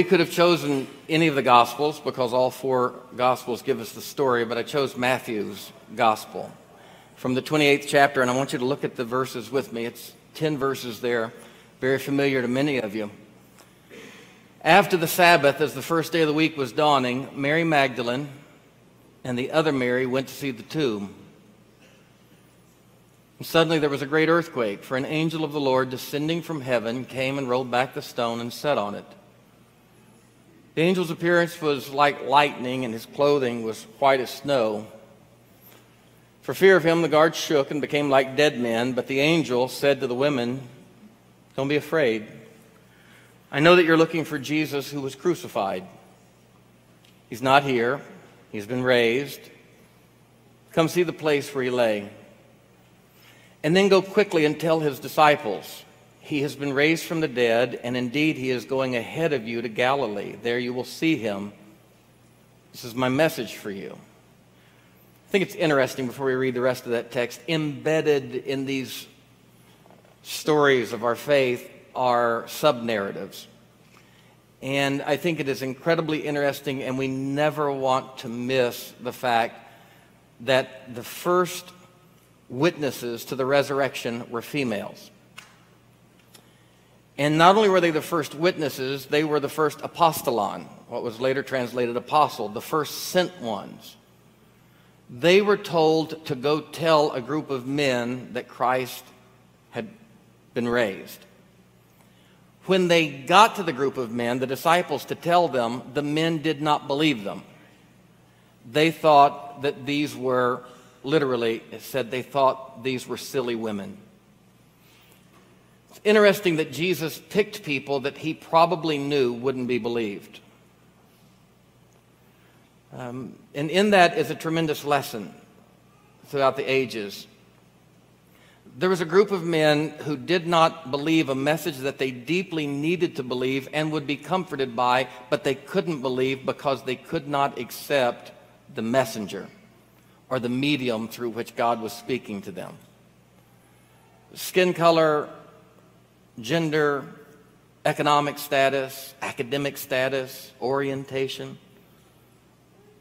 we could have chosen any of the Gospels because all four Gospels give us the story, but I chose Matthew's Gospel from the 28th chapter, and I want you to look at the verses with me. It's 10 verses there, very familiar to many of you. After the Sabbath, as the first day of the week was dawning, Mary Magdalene and the other Mary went to see the tomb. And suddenly there was a great earthquake, for an angel of the Lord descending from heaven came and rolled back the stone and sat on it. The angel's appearance was like lightning, and his clothing was white as snow. For fear of him, the guards shook and became like dead men. But the angel said to the women, Don't be afraid. I know that you're looking for Jesus who was crucified. He's not here, he's been raised. Come see the place where he lay. And then go quickly and tell his disciples he has been raised from the dead, and indeed he is going ahead of you to Galilee. There you will see him. This is my message for you. I think it's interesting before we read the rest of that text. Embedded in these stories of our faith are sub narratives. And I think it is incredibly interesting, and we never want to miss the fact that the first witnesses to the resurrection were females. And not only were they the first witnesses, they were the first apostolon, what was later translated apostle, the first sent ones. They were told to go tell a group of men that Christ had been raised. When they got to the group of men, the disciples, to tell them, the men did not believe them. They thought that these were, literally, it said they thought these were silly women. It's interesting that Jesus picked people that he probably knew wouldn't be believed. Um, and in that is a tremendous lesson throughout the ages. There was a group of men who did not believe a message that they deeply needed to believe and would be comforted by, but they couldn't believe because they could not accept the messenger or the medium through which God was speaking to them. Skin color, gender, economic status, academic status, orientation,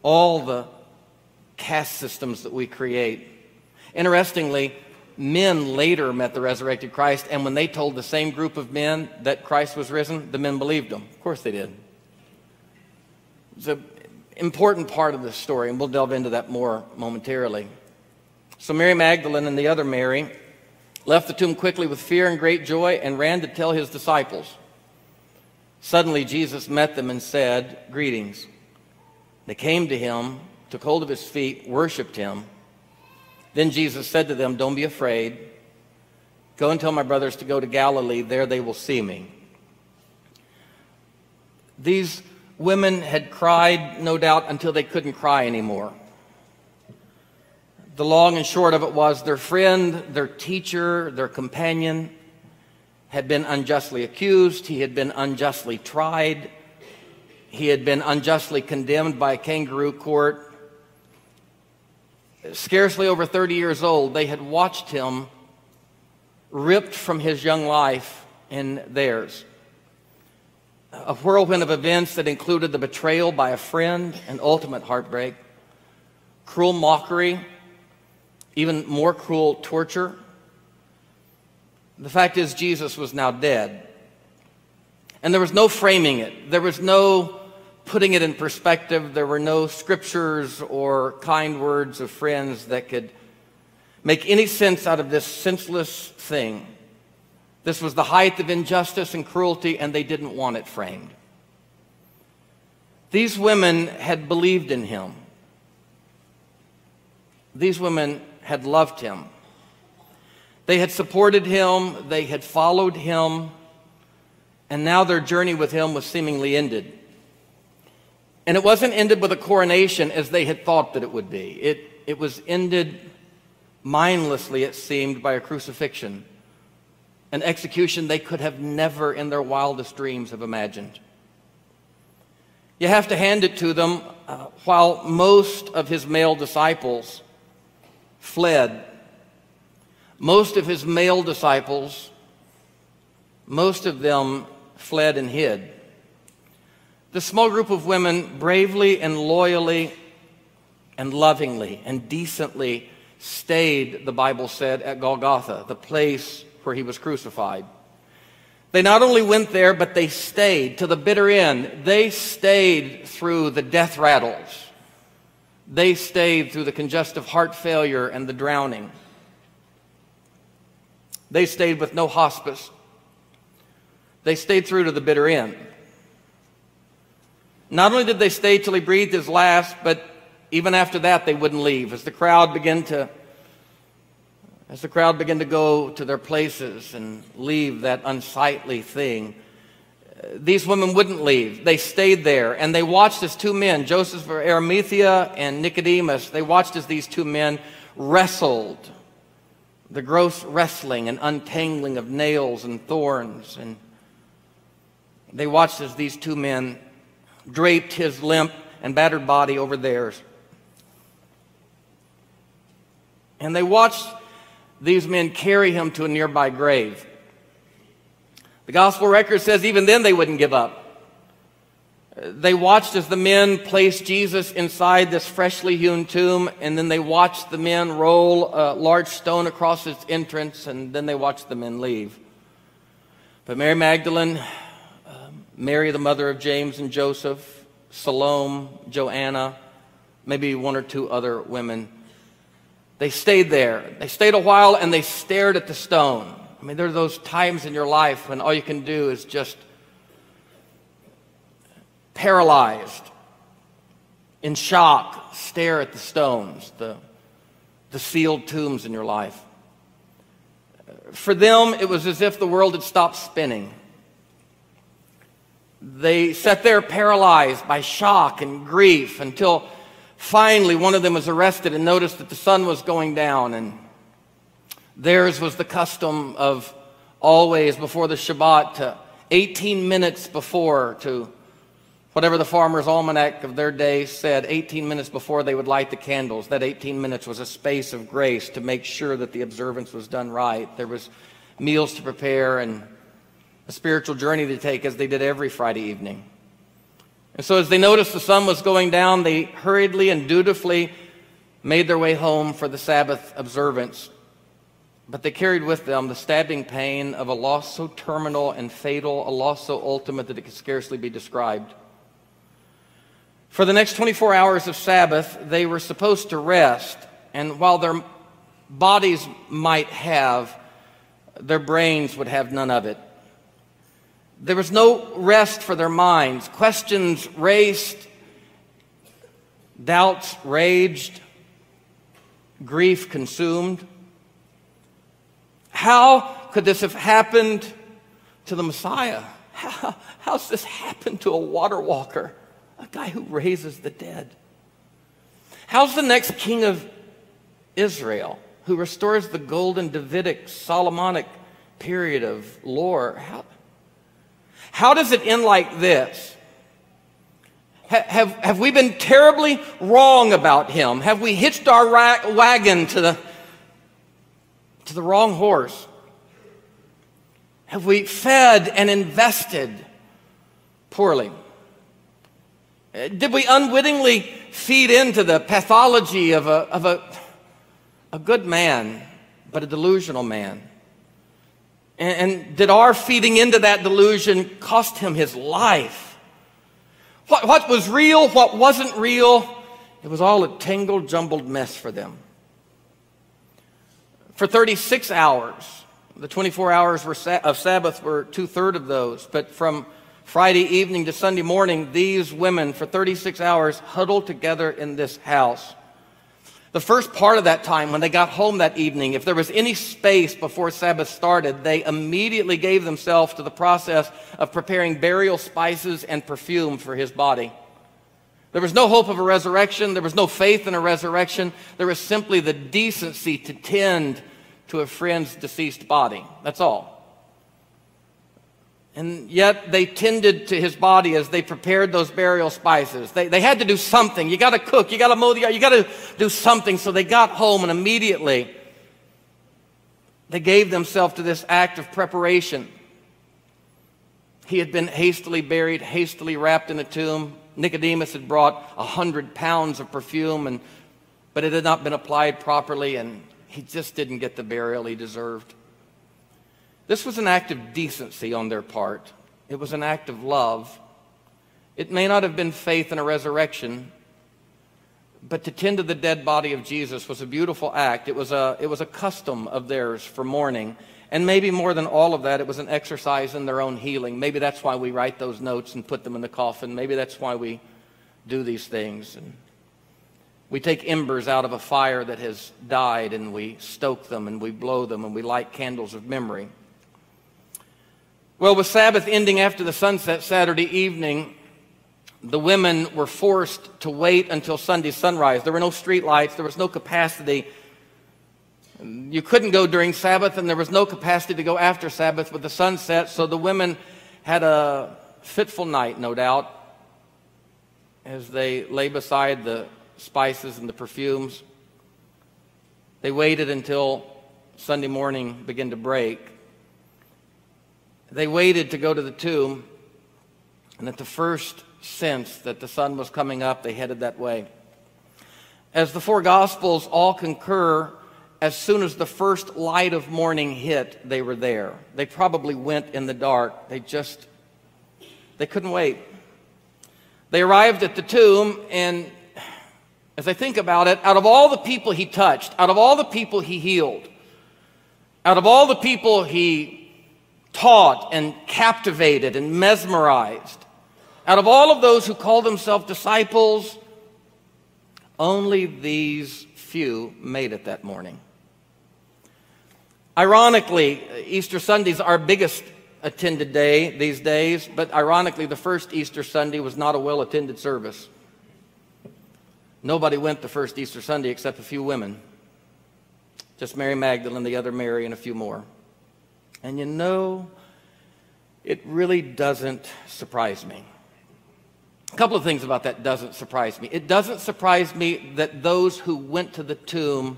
all the caste systems that we create. Interestingly, men later met the resurrected Christ, and when they told the same group of men that Christ was risen, the men believed them. Of course they did. It's an important part of the story, and we'll delve into that more momentarily. So, Mary Magdalene and the other Mary left the tomb quickly with fear and great joy and ran to tell his disciples. Suddenly, Jesus met them and said, Greetings. They came to him, took hold of his feet, worshiped him. Then Jesus said to them, Don't be afraid. Go and tell my brothers to go to Galilee. There they will see me. These women had cried, no doubt, until they couldn't cry anymore. The long and short of it was their friend, their teacher, their companion had been unjustly accused. He had been unjustly tried. He had been unjustly condemned by a kangaroo court. Scarcely over 30 years old, they had watched him ripped from his young life and theirs. A whirlwind of events that included the betrayal by a friend and ultimate heartbreak, cruel mockery, even more cruel torture. The fact is, Jesus was now dead. And there was no framing it, there was no putting it in perspective, there were no scriptures or kind words of friends that could make any sense out of this senseless thing. This was the height of injustice and cruelty, and they didn't want it framed. These women had believed in him. These women had loved him. They had supported him, they had followed him, and now their journey with him was seemingly ended. And it wasn't ended with a coronation as they had thought that it would be. It, it was ended mindlessly, it seemed, by a crucifixion, an execution they could have never in their wildest dreams have imagined. You have to hand it to them, uh, while most of his male disciples fled. Most of his male disciples, most of them fled and hid. The small group of women bravely and loyally and lovingly and decently stayed, the Bible said, at Golgotha, the place where he was crucified. They not only went there, but they stayed to the bitter end. They stayed through the death rattles. They stayed through the congestive heart failure and the drowning. They stayed with no hospice. They stayed through to the bitter end. Not only did they stay till he breathed his last, but even after that, they wouldn't leave. As the crowd began to as the crowd began to go to their places and leave that unsightly thing, these women wouldn't leave. They stayed there and they watched as two men, Joseph of Arimathea and Nicodemus, they watched as these two men wrestled. The gross wrestling and untangling of nails and thorns. And they watched as these two men draped his limp and battered body over theirs. And they watched these men carry him to a nearby grave. The gospel record says even then they wouldn't give up. They watched as the men placed Jesus inside this freshly hewn tomb, and then they watched the men roll a large stone across its entrance, and then they watched the men leave. But Mary Magdalene, uh, Mary, the mother of James and Joseph, Salome, Joanna, maybe one or two other women, they stayed there. They stayed a while and they stared at the stone. I mean, there are those times in your life when all you can do is just paralyzed, in shock, stare at the stones, the, the sealed tombs in your life. For them, it was as if the world had stopped spinning. They sat there paralyzed by shock and grief until Finally, one of them was arrested and noticed that the sun was going down, and theirs was the custom of always before the Shabbat, to 18 minutes before, to whatever the farmer's almanac of their day said, 18 minutes before they would light the candles. That 18 minutes was a space of grace to make sure that the observance was done right. There was meals to prepare and a spiritual journey to take as they did every Friday evening. And so, as they noticed the sun was going down, they hurriedly and dutifully made their way home for the Sabbath observance. But they carried with them the stabbing pain of a loss so terminal and fatal, a loss so ultimate that it could scarcely be described. For the next 24 hours of Sabbath, they were supposed to rest, and while their bodies might have, their brains would have none of it. There was no rest for their minds. Questions raced, doubts raged, grief consumed. How could this have happened to the Messiah? How, how's this happened to a water walker, a guy who raises the dead? How's the next king of Israel, who restores the golden Davidic, Solomonic period of lore? How, how does it end like this? Have, have we been terribly wrong about him? Have we hitched our ra- wagon to the, to the wrong horse? Have we fed and invested poorly? Uh, did we unwittingly feed into the pathology of a, of a, a good man, but a delusional man? And, and did our feeding into that delusion cost him his life? What, what was real, what wasn't real, it was all a tangled, jumbled mess for them. For 36 hours, the 24 hours of Sabbath were two thirds of those, but from Friday evening to Sunday morning, these women for 36 hours huddled together in this house. The first part of that time, when they got home that evening, if there was any space before Sabbath started, they immediately gave themselves to the process of preparing burial spices and perfume for his body. There was no hope of a resurrection. There was no faith in a resurrection. There was simply the decency to tend to a friend's deceased body. That's all. And yet they tended to his body as they prepared those burial spices. They, they had to do something. You got to cook. You got to mow the yard. You got to do something. So they got home and immediately they gave themselves to this act of preparation. He had been hastily buried, hastily wrapped in a tomb. Nicodemus had brought a hundred pounds of perfume, and, but it had not been applied properly, and he just didn't get the burial he deserved. This was an act of decency on their part. It was an act of love. It may not have been faith in a resurrection, but to tend to the dead body of Jesus was a beautiful act. It was a, it was a custom of theirs for mourning. And maybe more than all of that, it was an exercise in their own healing. Maybe that's why we write those notes and put them in the coffin. Maybe that's why we do these things. And we take embers out of a fire that has died and we stoke them and we blow them and we light candles of memory. Well, with Sabbath ending after the sunset Saturday evening, the women were forced to wait until Sunday sunrise. There were no street lights, there was no capacity you couldn't go during Sabbath, and there was no capacity to go after Sabbath with the sunset, so the women had a fitful night, no doubt, as they lay beside the spices and the perfumes. They waited until Sunday morning began to break. They waited to go to the tomb, and at the first sense that the sun was coming up, they headed that way. As the four Gospels all concur, as soon as the first light of morning hit, they were there. They probably went in the dark. They just, they couldn't wait. They arrived at the tomb, and as I think about it, out of all the people he touched, out of all the people he healed, out of all the people he taught and captivated and mesmerized, out of all of those who called themselves disciples, only these few made it that morning. Ironically, Easter Sunday is our biggest attended day these days, but ironically, the first Easter Sunday was not a well attended service. Nobody went the first Easter Sunday except a few women. Just Mary Magdalene, the other Mary, and a few more. And you know, it really doesn't surprise me. A couple of things about that doesn't surprise me. It doesn't surprise me that those who went to the tomb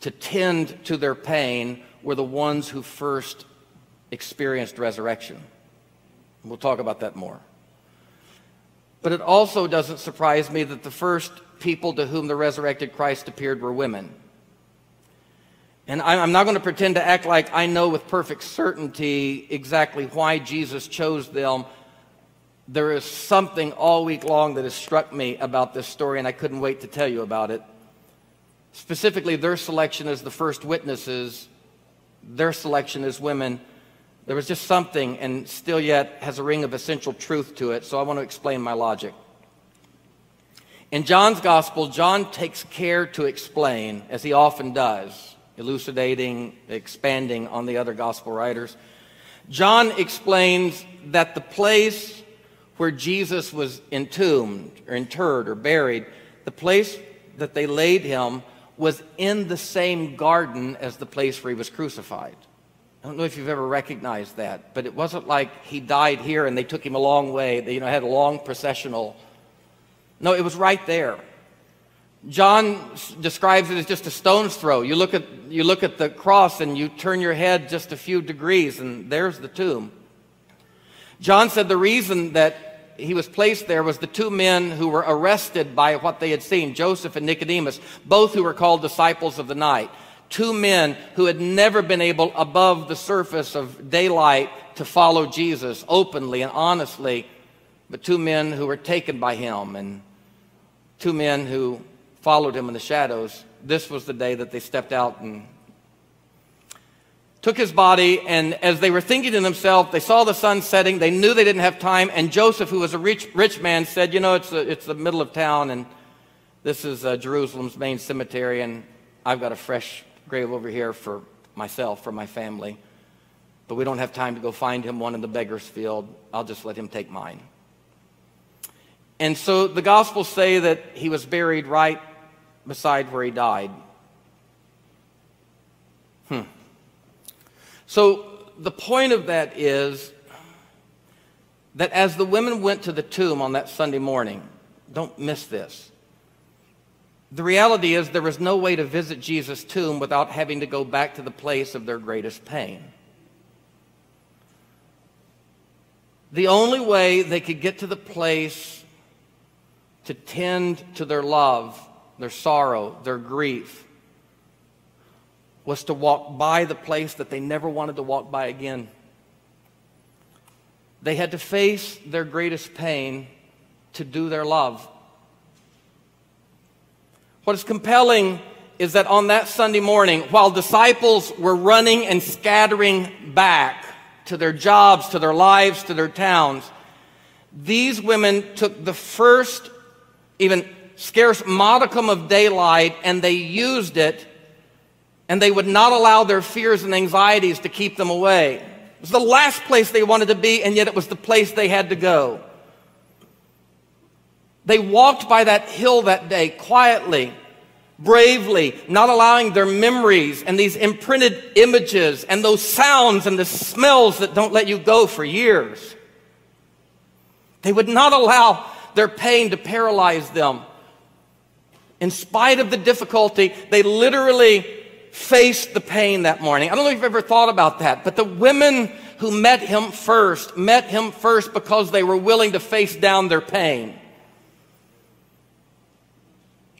to tend to their pain were the ones who first experienced resurrection. We'll talk about that more. But it also doesn't surprise me that the first people to whom the resurrected Christ appeared were women. And I'm not going to pretend to act like I know with perfect certainty exactly why Jesus chose them. There is something all week long that has struck me about this story, and I couldn't wait to tell you about it specifically their selection as the first witnesses, their selection as women, there was just something and still yet has a ring of essential truth to it. So I want to explain my logic. In John's gospel, John takes care to explain, as he often does, elucidating, expanding on the other gospel writers. John explains that the place where Jesus was entombed or interred or buried, the place that they laid him was in the same garden as the place where he was crucified. I don't know if you've ever recognized that, but it wasn't like he died here and they took him a long way. They, you know, had a long processional. No, it was right there. John describes it as just a stone's throw. You look at you look at the cross and you turn your head just a few degrees and there's the tomb. John said the reason that he was placed there was the two men who were arrested by what they had seen, Joseph and Nicodemus, both who were called disciples of the night. Two men who had never been able above the surface of daylight to follow Jesus openly and honestly, but two men who were taken by him and two men who followed him in the shadows. This was the day that they stepped out and took his body, and as they were thinking to themselves, they saw the sun setting. They knew they didn't have time. And Joseph, who was a rich, rich man, said, You know, it's, a, it's the middle of town, and this is uh, Jerusalem's main cemetery, and I've got a fresh grave over here for myself, for my family. But we don't have time to go find him one in the beggar's field. I'll just let him take mine. And so the Gospels say that he was buried right beside where he died. Hmm. So the point of that is that as the women went to the tomb on that Sunday morning, don't miss this. The reality is there was no way to visit Jesus' tomb without having to go back to the place of their greatest pain. the only way they could get to the place to tend to their love, their sorrow, their grief, was to walk by the place that they never wanted to walk by again. They had to face their greatest pain to do their love. What is compelling is that on that Sunday morning, while disciples were running and scattering back to their jobs, to their lives, to their towns, these women took the first, even scarce modicum of daylight and they used it and they would not allow their fears and anxieties to keep them away. It was the last place they wanted to be, and yet it was the place they had to go. They walked by that hill that day quietly, bravely, not allowing their memories and these imprinted images and those sounds and the smells that don't let you go for years. They would not allow their pain to paralyze them. In spite of the difficulty, they literally faced the pain that morning. I don't know if you've ever thought about that, but the women who met him first met him first because they were willing to face down their pain.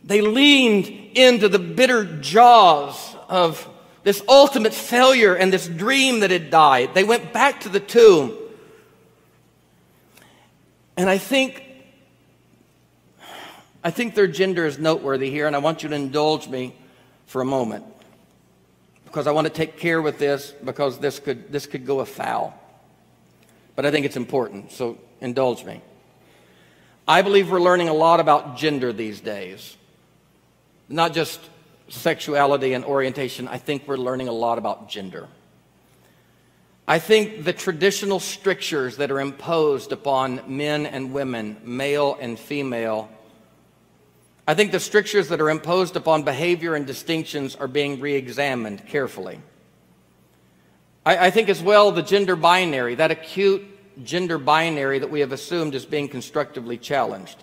They leaned into the bitter jaws of this ultimate failure and this dream that had died. They went back to the tomb. And I think I think their gender is noteworthy here, and I want you to indulge me for a moment. Because I want to take care with this because this could this could go afoul. But I think it's important, so indulge me. I believe we're learning a lot about gender these days not just sexuality and orientation, I think we're learning a lot about gender. I think the traditional strictures that are imposed upon men and women, male and female, I think the strictures that are imposed upon behavior and distinctions are being re examined carefully. I, I, think as well the gender binary, that acute gender binary that we have assumed is being constructively challenged.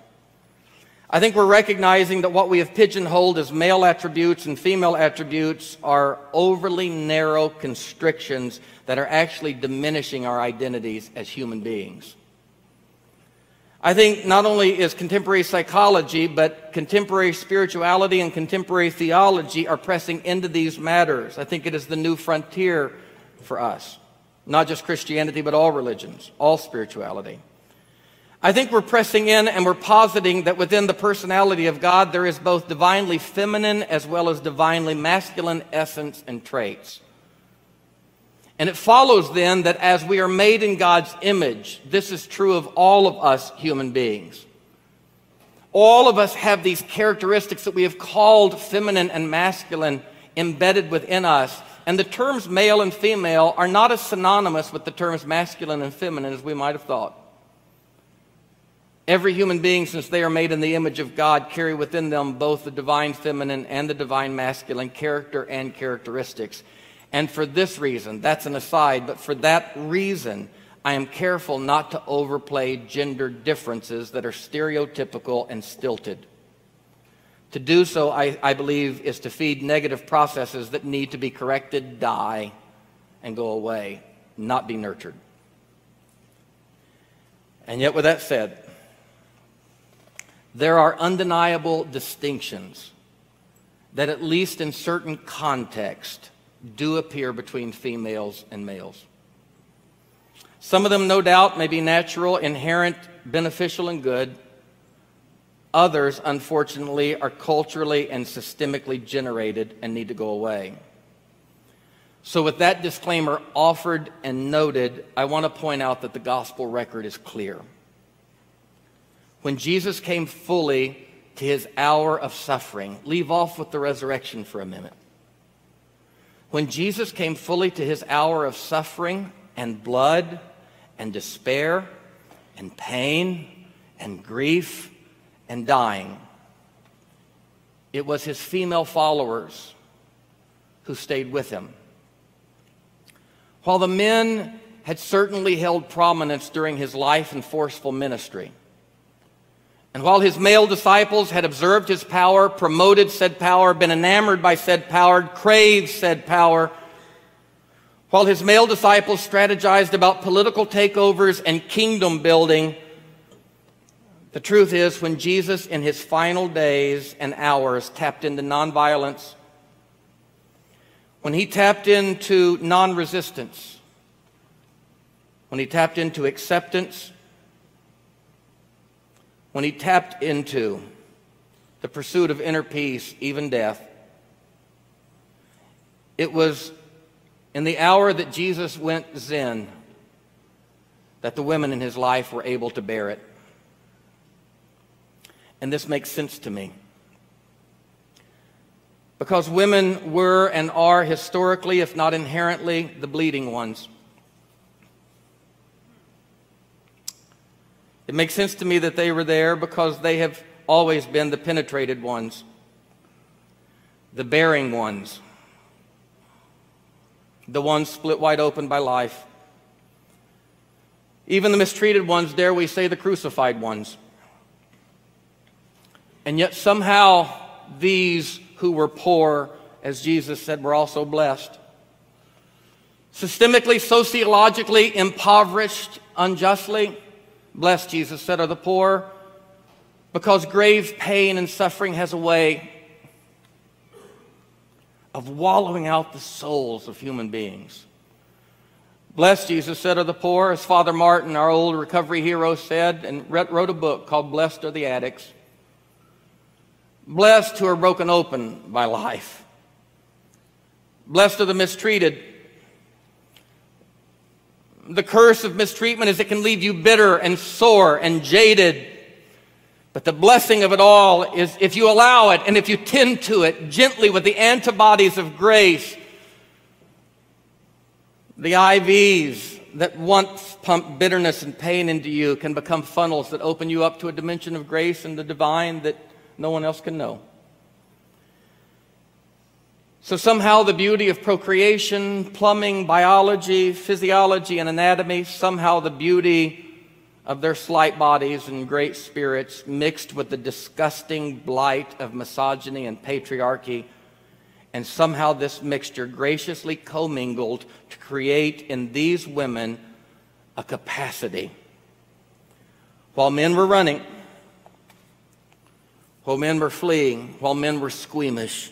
I think we're recognizing that what we have pigeonholed as male attributes and female attributes are overly narrow constrictions that are actually diminishing our identities as human beings. I think not only is contemporary psychology, but contemporary spirituality and contemporary theology are pressing into these matters. I think it is the new frontier for us. Not just Christianity, but all religions, all spirituality. I think we're pressing in and we're positing that within the personality of God, there is both divinely feminine as well as divinely masculine essence and traits. And it follows then that as we are made in God's image, this is true of all of us human beings. All of us have these characteristics that we have called feminine and masculine embedded within us. And the terms male and female are not as synonymous with the terms masculine and feminine as we might have thought. Every human being, since they are made in the image of God, carry within them both the divine feminine and the divine masculine character and characteristics. And for this reason, that's an aside, but for that reason, I am careful not to overplay gender differences that are stereotypical and stilted. To do so, I, I, believe, is to feed negative processes that need to be corrected, die, and go away, not be nurtured. And yet, with that said, there are undeniable distinctions that, at least in certain context, do appear between females and males. Some of them, no doubt, may be natural, inherent, beneficial, and good. Others, unfortunately, are culturally and systemically generated and need to go away. So, with that disclaimer offered and noted, I want to point out that the gospel record is clear when Jesus came fully to his hour of suffering, leave off with the resurrection for a minute. When Jesus came fully to his hour of suffering and blood and despair and pain and grief and dying, it was his female followers who stayed with him. While the men had certainly held prominence during his life and forceful ministry, and while his male disciples had observed his power, promoted said power, been enamored by said power, craved said power, While his male disciples strategized about political takeovers and kingdom building, the truth is, when Jesus, in his final days and hours, tapped into nonviolence, when he tapped into non resistance, when he tapped into acceptance, when he tapped into the pursuit of inner peace, even death, it was in the hour that Jesus went Zen that the women in his life were able to bear it. And this makes sense to me. Because women were and are historically, if not inherently, the bleeding ones. It makes sense to me that they were there because they have always been the penetrated ones, the bearing ones, the ones split wide open by life. Even the mistreated ones, dare we say, the crucified ones. And yet somehow these who were poor, as Jesus said, were also blessed. Systemically, sociologically impoverished unjustly, blessed, Jesus said, are the poor because grave pain and suffering has a way of wallowing out the souls of human beings. Blessed, Jesus said, are the poor, as Father Martin, our old recovery hero, said, and wrote a book called Blessed Are the Addicts. Blessed who are broken open by life. Blessed are the mistreated. The curse of mistreatment is it can leave you bitter and sore and jaded. But the blessing of it all is if you allow it and if you tend to it gently with the antibodies of grace, the IVs that once pumped bitterness and pain into you can become funnels that open you up to a dimension of grace and the divine that no one else can know. So somehow the beauty of procreation, plumbing, biology, physiology, and anatomy, somehow the beauty of their slight bodies and great spirits mixed with the disgusting blight of misogyny and patriarchy, and somehow this mixture graciously commingled to create in these women a capacity. While men were running, while men were fleeing, while men were squeamish,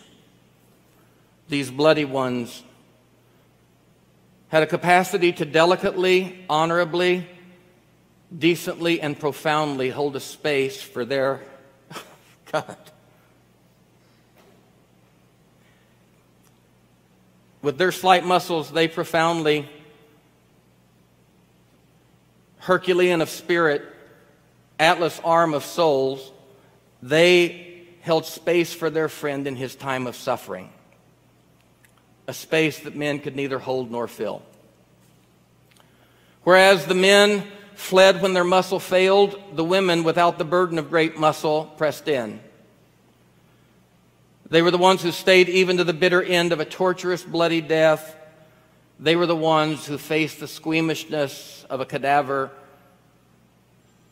these bloody ones had a capacity to delicately, honorably, decently, and profoundly hold a space for their God. With their slight muscles, they profoundly, Herculean of spirit, Atlas arm of souls, they held space for their friend in his time of suffering, a space that men could neither hold nor fill. Whereas the men fled when their muscle failed, the women, without the burden of great muscle, pressed in. They were the ones who stayed even to the bitter end of a torturous, bloody death. They were the ones who faced the squeamishness of a cadaver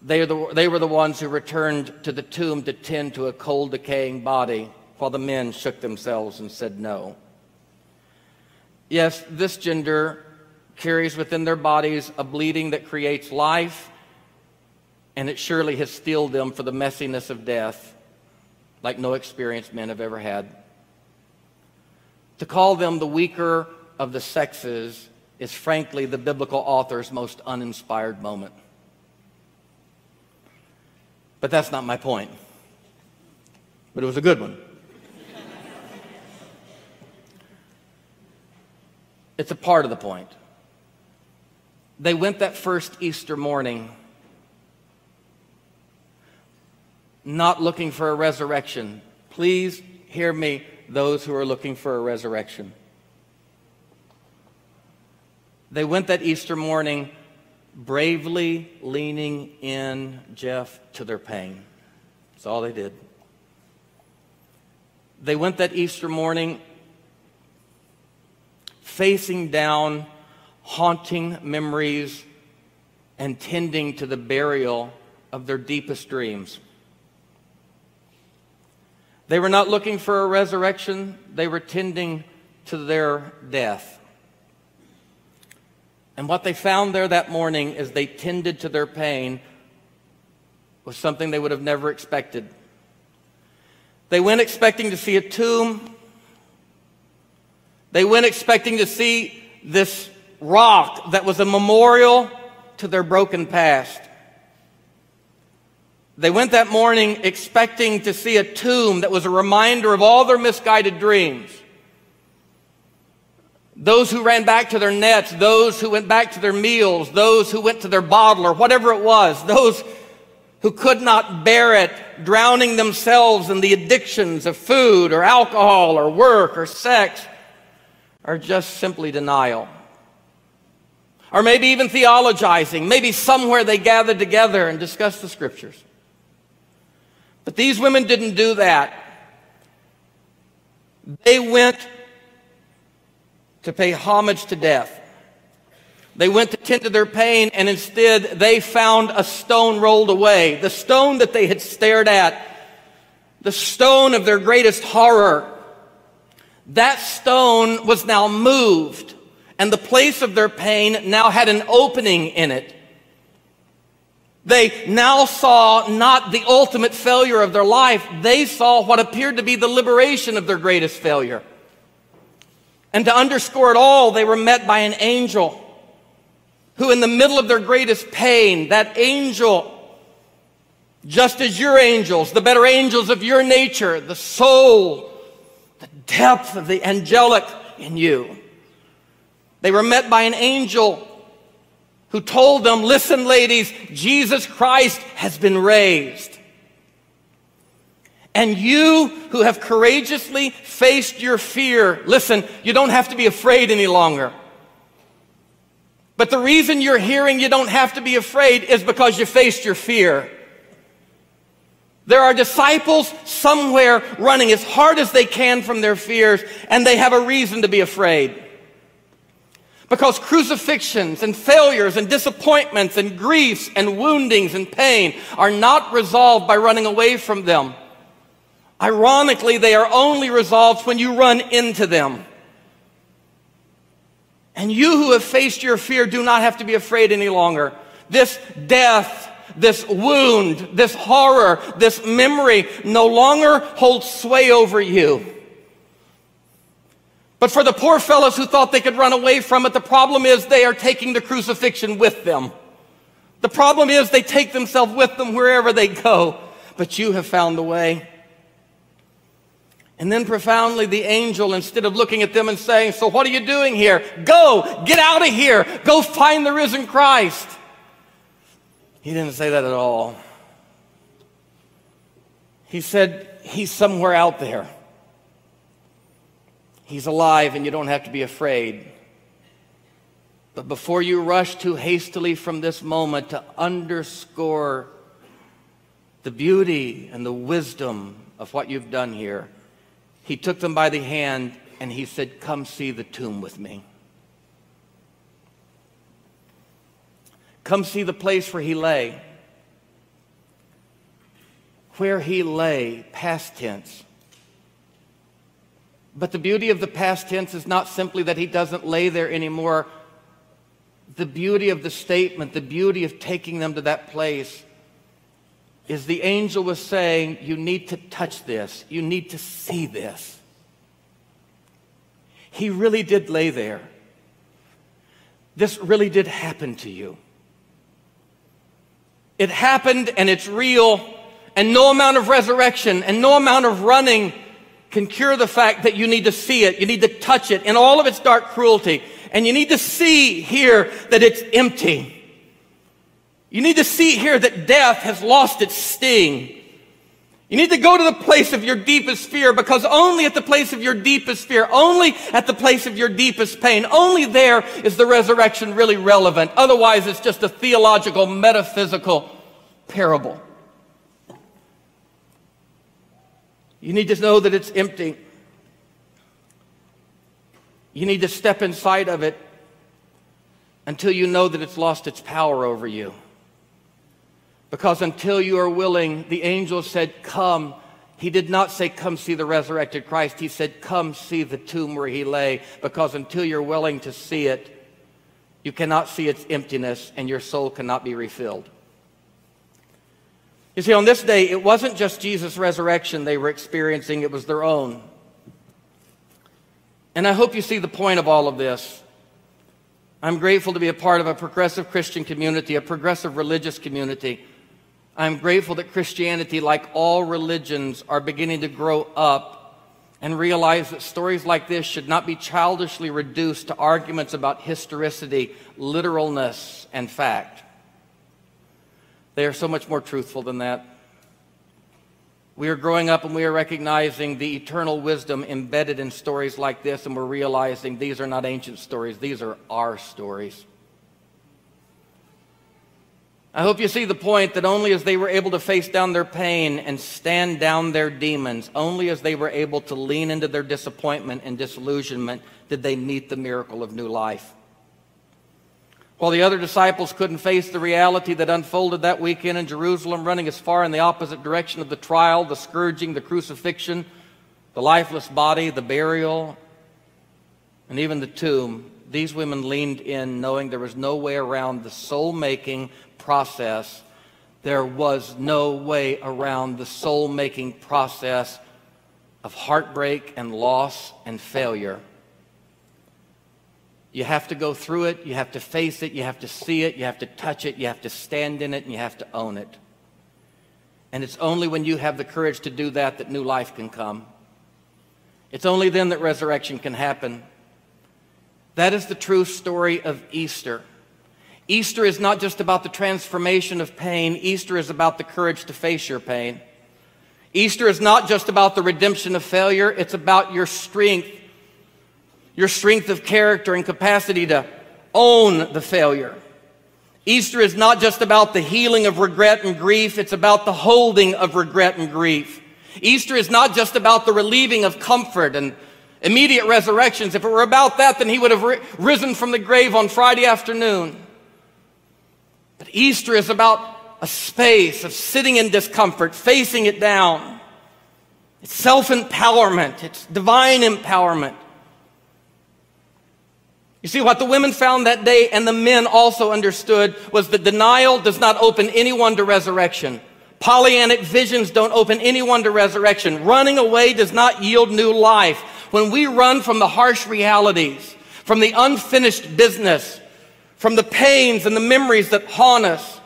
they, the, they were the ones who returned to the tomb to tend to a cold, decaying body, while the men shook themselves and said no. Yes, this gender carries within their bodies a bleeding that creates life, and it surely has steeled them for the messiness of death like no experienced men have ever had. To call them the weaker of the sexes is frankly the biblical author's most uninspired moment. But that's not my point. But it was a good one. It's a part of the point. They went that first Easter morning not looking for a resurrection. Please hear me, those who are looking for a resurrection. They went that Easter morning bravely leaning in, Jeff, to their pain. That's all they did. They went that Easter morning facing down haunting memories and tending to the burial of their deepest dreams. They were not looking for a resurrection, they were tending to their death. And what they found there that morning as they tended to their pain was something they would have never expected. They went expecting to see a tomb. They went expecting to see this rock that was a memorial to their broken past. They went that morning expecting to see a tomb that was a reminder of all their misguided dreams. Those who ran back to their nets, those who went back to their meals, those who went to their bottle or whatever it was, those who could not bear it, drowning themselves in the addictions of food or alcohol or work or sex, or just simply denial. Or maybe even theologizing. Maybe somewhere they gathered together and discussed the scriptures. But these women didn't do that. They went to pay homage to death. They went to tend to their pain, and instead they found a stone rolled away. The stone that they had stared at, the stone of their greatest horror. That stone was now moved, and the place of their pain now had an opening in it. They now saw not the ultimate failure of their life, they saw what appeared to be the liberation of their greatest failure. And to underscore it all, they were met by an angel who, in the middle of their greatest pain, that angel, just as your angels, the better angels of your nature, the soul, the depth of the angelic in you, they were met by an angel who told them, Listen, ladies, Jesus Christ has been raised. And you who have courageously faced your fear, listen, you don't have to be afraid any longer. But the reason you're hearing you don't have to be afraid is because you faced your fear. There are disciples somewhere running as hard as they can from their fears, and they have a reason to be afraid. Because crucifixions and failures and disappointments and griefs and woundings and pain are not resolved by running away from them. Ironically, they are only resolved when you run into them. And you who have faced your fear do not have to be afraid any longer. This death, this wound, this horror, this memory no longer holds sway over you. But for the poor fellows who thought they could run away from it, the problem is they are taking the crucifixion with them. The problem is they take themselves with them wherever they go. But you have found the way. And then profoundly, the angel, instead of looking at them and saying, So what are you doing here? Go, get out of here, go find the risen Christ. He didn't say that at all. He said, He's somewhere out there. He's alive, and you don't have to be afraid. But before you rush too hastily from this moment to underscore the beauty and the wisdom of what you've done here, he took them by the hand and he said, Come see the tomb with me. Come see the place where he lay. Where he lay, past tense. But the beauty of the past tense is not simply that he doesn't lay there anymore. The beauty of the statement, the beauty of taking them to that place is the angel was saying, You need to touch this, you need to see this. He really did lay there. This really did happen to you. It happened and it's real, and no amount of resurrection and no amount of running can cure the fact that you need to see it. You need to touch it in all of its dark cruelty. And you need to see here that it's empty. You need to see here that death has lost its sting. You need to go to the place of your deepest fear because only at the place of your deepest fear, only at the place of your deepest pain, only there is the resurrection really relevant. Otherwise, it's just a theological, metaphysical parable. You need to know that it's empty. You need to step inside of it until you know that it's lost its power over you. Because until you are willing, the angel said, Come. He did not say, Come see the resurrected Christ. He said, Come see the tomb where he lay. Because until you're willing to see it, you cannot see its emptiness, and your soul cannot be refilled. You see, on this day, it wasn't just Jesus' resurrection they were experiencing, it was their own. And I hope you see the point of all of this. I'm grateful to be a part of a progressive Christian community, a progressive religious community. I'm grateful that Christianity, like all religions, are beginning to grow up and realize that stories like this should not be childishly reduced to arguments about historicity, literalness, and fact. They are so much more truthful than that. We are growing up and we are recognizing the eternal wisdom embedded in stories like this, and we're realizing these are not ancient stories, these are our stories. I hope you see the point that only as they were able to face down their pain and stand down their demons, only as they were able to lean into their disappointment and disillusionment, did they meet the miracle of new life. While the other disciples couldn't face the reality that unfolded that weekend in Jerusalem, running as far in the opposite direction of the trial, the scourging, the crucifixion, the lifeless body, the burial, and even the tomb, these women leaned in knowing there was no way around the soul making process. There was no way around the soul making process of heartbreak and loss and failure. You have to go through it, you have to face it, you have to see it, you have to touch it, you have to stand in it, and you have to own it. And it's only when you have the courage to do that that new life can come. It's only then that resurrection can happen. That is the true story of Easter. Easter is not just about the transformation of pain, Easter is about the courage to face your pain. Easter is not just about the redemption of failure, it's about your strength your strength of character and capacity to own the failure. Easter is not just about the healing of regret and grief, it's about the holding of regret and grief. Easter is not just about the relieving of comfort and immediate resurrections. If it were about that, then he would have risen from the grave on Friday afternoon. Easter is about a space of sitting in discomfort, facing it down. It's self empowerment, it's divine empowerment. You see, what the women found that day and the men also understood was that denial does not open anyone to resurrection. Pollyannic visions don't open anyone to resurrection. Running away does not yield new life. When we run from the harsh realities, from the unfinished business, from the pains and the memories that haunt us,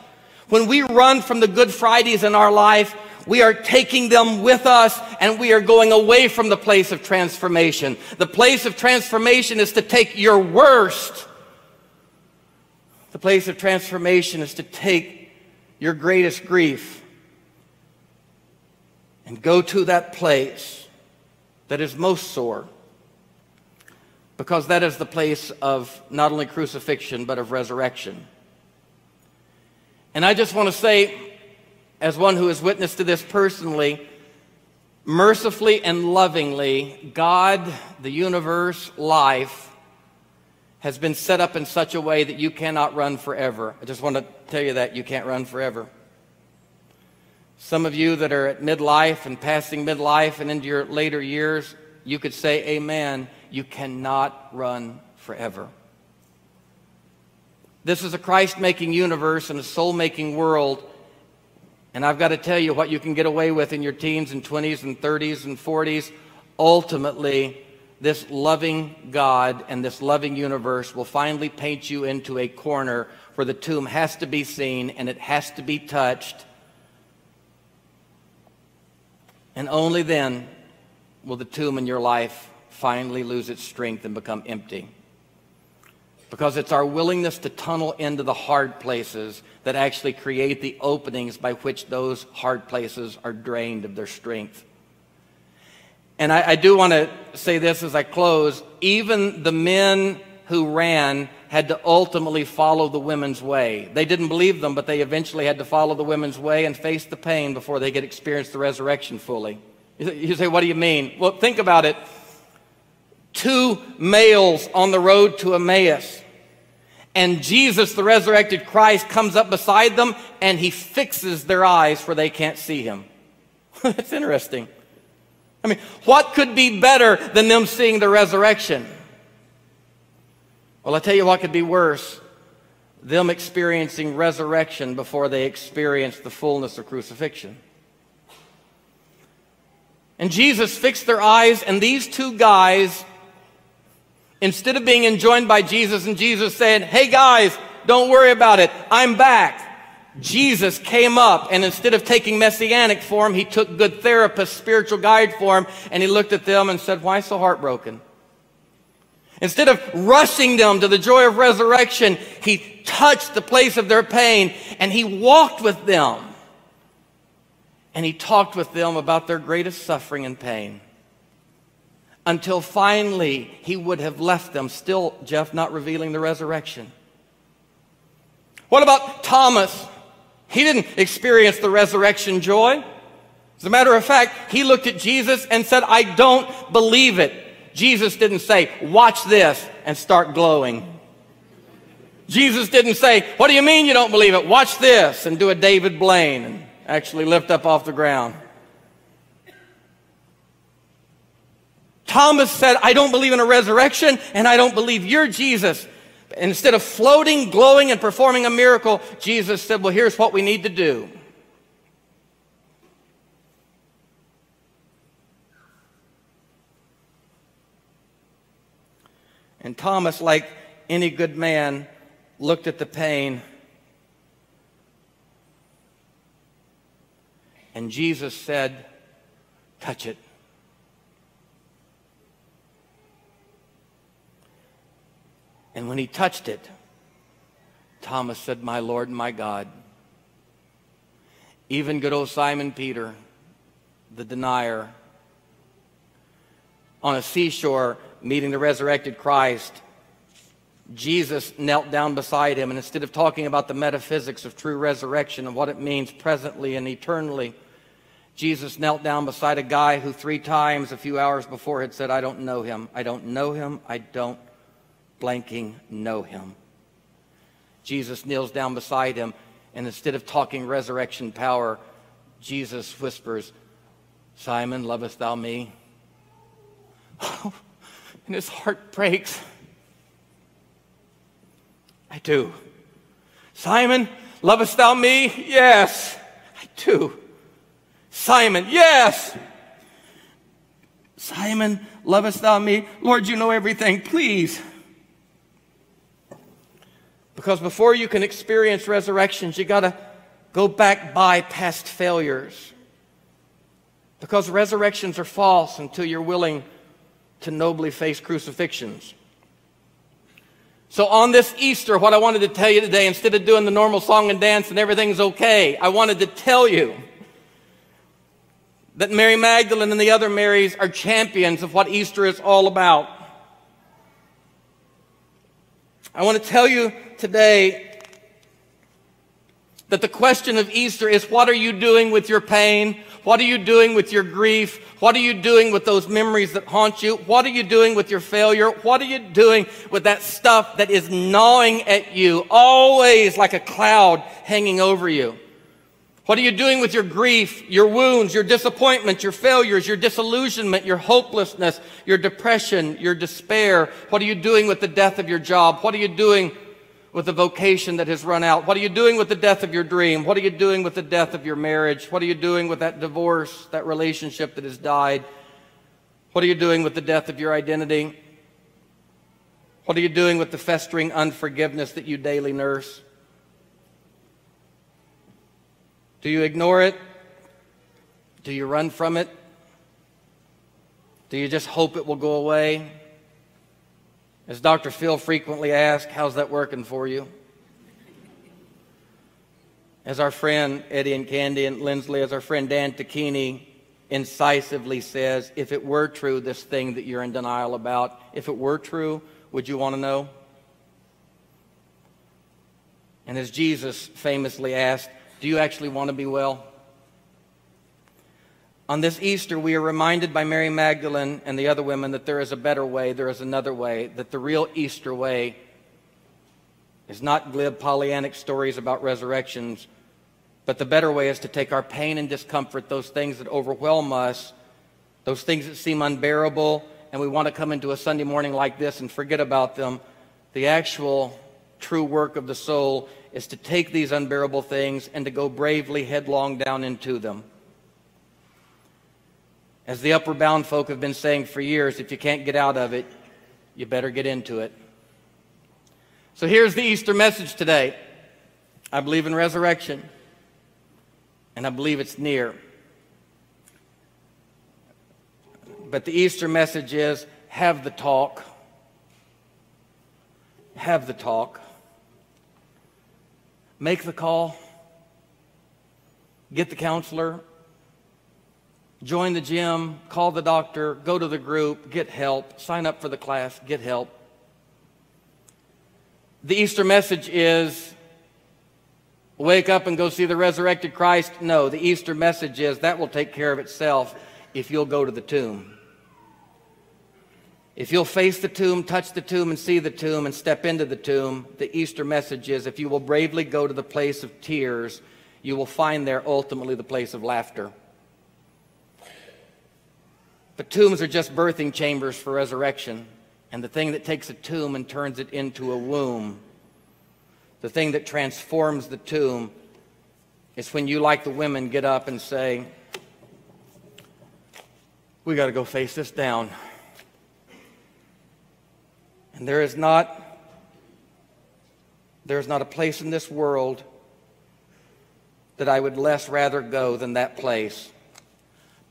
when we run from the Good Fridays in our life, we are taking them with us and we are going away from the place of transformation. The place of transformation is to take your worst. The place of transformation is to take your greatest grief and go to that place that is most sore. Because that is the place of not only crucifixion, but of resurrection. And I just want to say, as one who has witnessed to this personally, mercifully and lovingly, God, the universe, life, has been set up in such a way that you cannot run forever. I just want to tell you that you can't run forever. Some of you that are at midlife and passing midlife and into your later years, you could say, Amen. You cannot run forever. This is a Christ making universe and a soul making world and I've got to tell you what you can get away with in your teens and 20s and 30s and 40s. Ultimately, this loving God and this loving universe will finally paint you into a corner where the tomb has to be seen and it has to be touched. And only then will the tomb in your life finally lose its strength and become empty because it's our willingness to tunnel into the hard places that actually create the openings by which those hard places are drained of their strength. And I, I do want to say this as I close even the men who ran had to ultimately follow the women's way. They didn't believe them, but they eventually had to follow the women's way and face the pain before they could experience the resurrection fully. You say, what do you mean? Well, think about it. Two males on the road to Emmaus and Jesus, the resurrected Christ, comes up beside them and he fixes their eyes for they can't see him. That's interesting. I mean, what could be better than them seeing the resurrection? Well, I tell you what could be worse them experiencing resurrection before they experience the fullness of crucifixion. And Jesus fixed their eyes, and these two guys, instead of being enjoined by Jesus and Jesus saying, Hey guys, don't worry about it, I'm back. Jesus came up, and instead of taking messianic form, he took good therapist, spiritual guide form, and he looked at them and said, Why so heartbroken? Instead of rushing them to the joy of resurrection, he touched the place of their pain and he walked with them. And he talked with them about their greatest suffering and pain. Until finally he would have left them, still, Jeff, not revealing the resurrection. What about Thomas? He didn't experience the resurrection joy. As a matter of fact, he looked at Jesus and said, I don't believe it. Jesus didn't say, watch this and start glowing. Jesus didn't say, what do you mean you don't believe it? Watch this and do a David Blaine and actually lift up off the ground. Thomas said, I don't believe in a resurrection and I don't believe you're Jesus. Instead of floating, glowing, and performing a miracle, Jesus said, Well, here's what we need to do. And Thomas, like any good man, looked at the pain. And Jesus said, Touch it. And when he touched it, Thomas said, My Lord and my God. Even good old Simon Peter, the denier, on a seashore meeting the resurrected Christ, Jesus knelt down beside him, and instead of talking about the metaphysics of true resurrection and what it means presently and eternally, Jesus knelt down beside a guy who three times a few hours before had said, I don't know him, I don't know him, I don't blanking know him. Jesus kneels down beside him, and instead of talking resurrection power, Jesus whispers, Simon, lovest thou me? and his heart breaks. I do. Simon, lovest thou me? Yes, I do. Simon, yes. Simon, lovest thou me? Lord, you know everything. Please. Because before you can experience resurrections, you got to go back by past failures. Because resurrections are false until you're willing to nobly face crucifixions. So, on this Easter, what I wanted to tell you today, instead of doing the normal song and dance and everything's okay, I wanted to tell you that Mary Magdalene and the other Marys are champions of what Easter is all about. I want to tell you today that the question of Easter is what are you doing with your pain? What are you doing with your grief? What are you doing with those memories that haunt you? What are you doing with your failure? What are you doing with that stuff that is gnawing at you, always like a cloud hanging over you? What are you doing with your grief, your wounds, your disappointment, your failures, your disillusionment, your hopelessness, your depression, your despair? What are you doing with the death of your job? What are you doing with the vocation that has run out? What are you doing with the death of your dream? What are you doing with the death of your marriage? What are you doing with that divorce, that relationship that has died? What are you doing with the death of your identity? What are you doing with the festering unforgiveness that you daily nurse? Do you ignore it? Do you run from it? Do you just hope it will go away? As Dr. Phil frequently asks, how's that working for you? As our friend Eddie and Candy and Lindsley, as our friend Dan Tocchini incisively says, if it were true, this thing that you're in denial about, if it were true, would you want to know? And as Jesus famously asked, do you actually want to be well? On this Easter, we are reminded by Mary Magdalene and the other women that there is a better way, there is another way, that the real Easter way is not glib Pollyannic stories about resurrections, but the better way is to take our pain and discomfort, those things that overwhelm us, those things that seem unbearable, and we want to come into a Sunday morning like this and forget about them. The actual true work of the soul is to take these unbearable things and to go bravely headlong down into them. As the upward bound folk have been saying for years, if you can't get out of it, you better get into it. So here's the Easter message today I believe in resurrection, and I believe it's near. But the Easter message is have the talk. Have the talk. Make the call. Get the counselor. Join the gym. Call the doctor. Go to the group. Get help. Sign up for the class. Get help. The Easter message is wake up and go see the resurrected Christ. No, the Easter message is that will take care of itself if you'll go to the tomb. If you'll face the tomb, touch the tomb, and see the tomb, and step into the tomb, the Easter message is if you will bravely go to the place of tears, you will find there ultimately the place of laughter. But tombs are just birthing chambers for resurrection. And the thing that takes a tomb and turns it into a womb, the thing that transforms the tomb, is when you, like the women, get up and say, We got to go face this down. And there is not there is not a place in this world that I would less rather go than that place.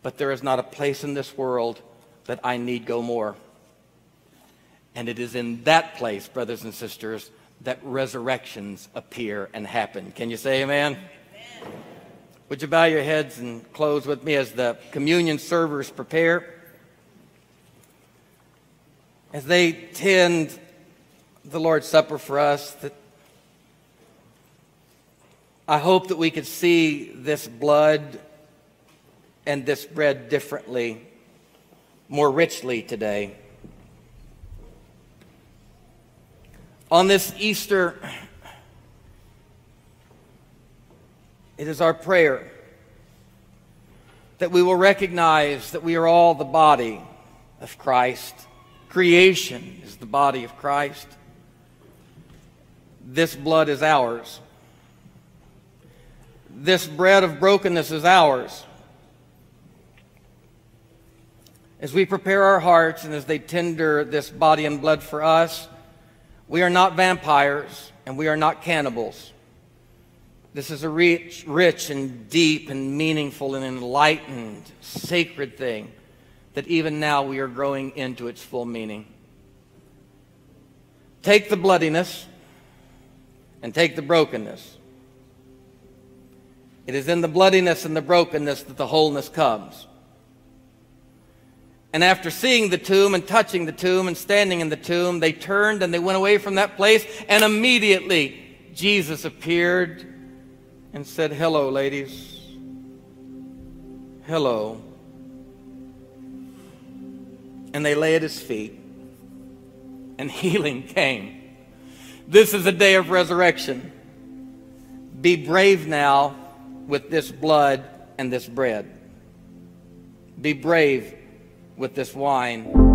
But there is not a place in this world that I need go more. And it is in that place, brothers and sisters, that resurrections appear and happen. Can you say amen? amen? Would you bow your heads and close with me as the communion servers prepare? As they tend the Lord's Supper for us, that I hope that we could see this blood and this bread differently, more richly today. On this Easter, it is our prayer that we will recognize that we are all the body of Christ Creation is the body of Christ. This blood is ours. This bread of brokenness is ours. As we prepare our hearts and as they tender this body and blood for us, we are not vampires and we are not cannibals. This is a rich, rich and deep and meaningful and enlightened, sacred thing that even now we are growing into its full meaning. Take the bloodiness and take the brokenness. It is in the bloodiness and the brokenness that the wholeness comes. And after seeing the tomb and touching the tomb and standing in the tomb, they turned and they went away from that place. And immediately Jesus appeared and said, Hello, ladies. Hello and they lay at his feet, and healing came. This is a day of resurrection. Be brave now with this blood and this bread. Be brave with this wine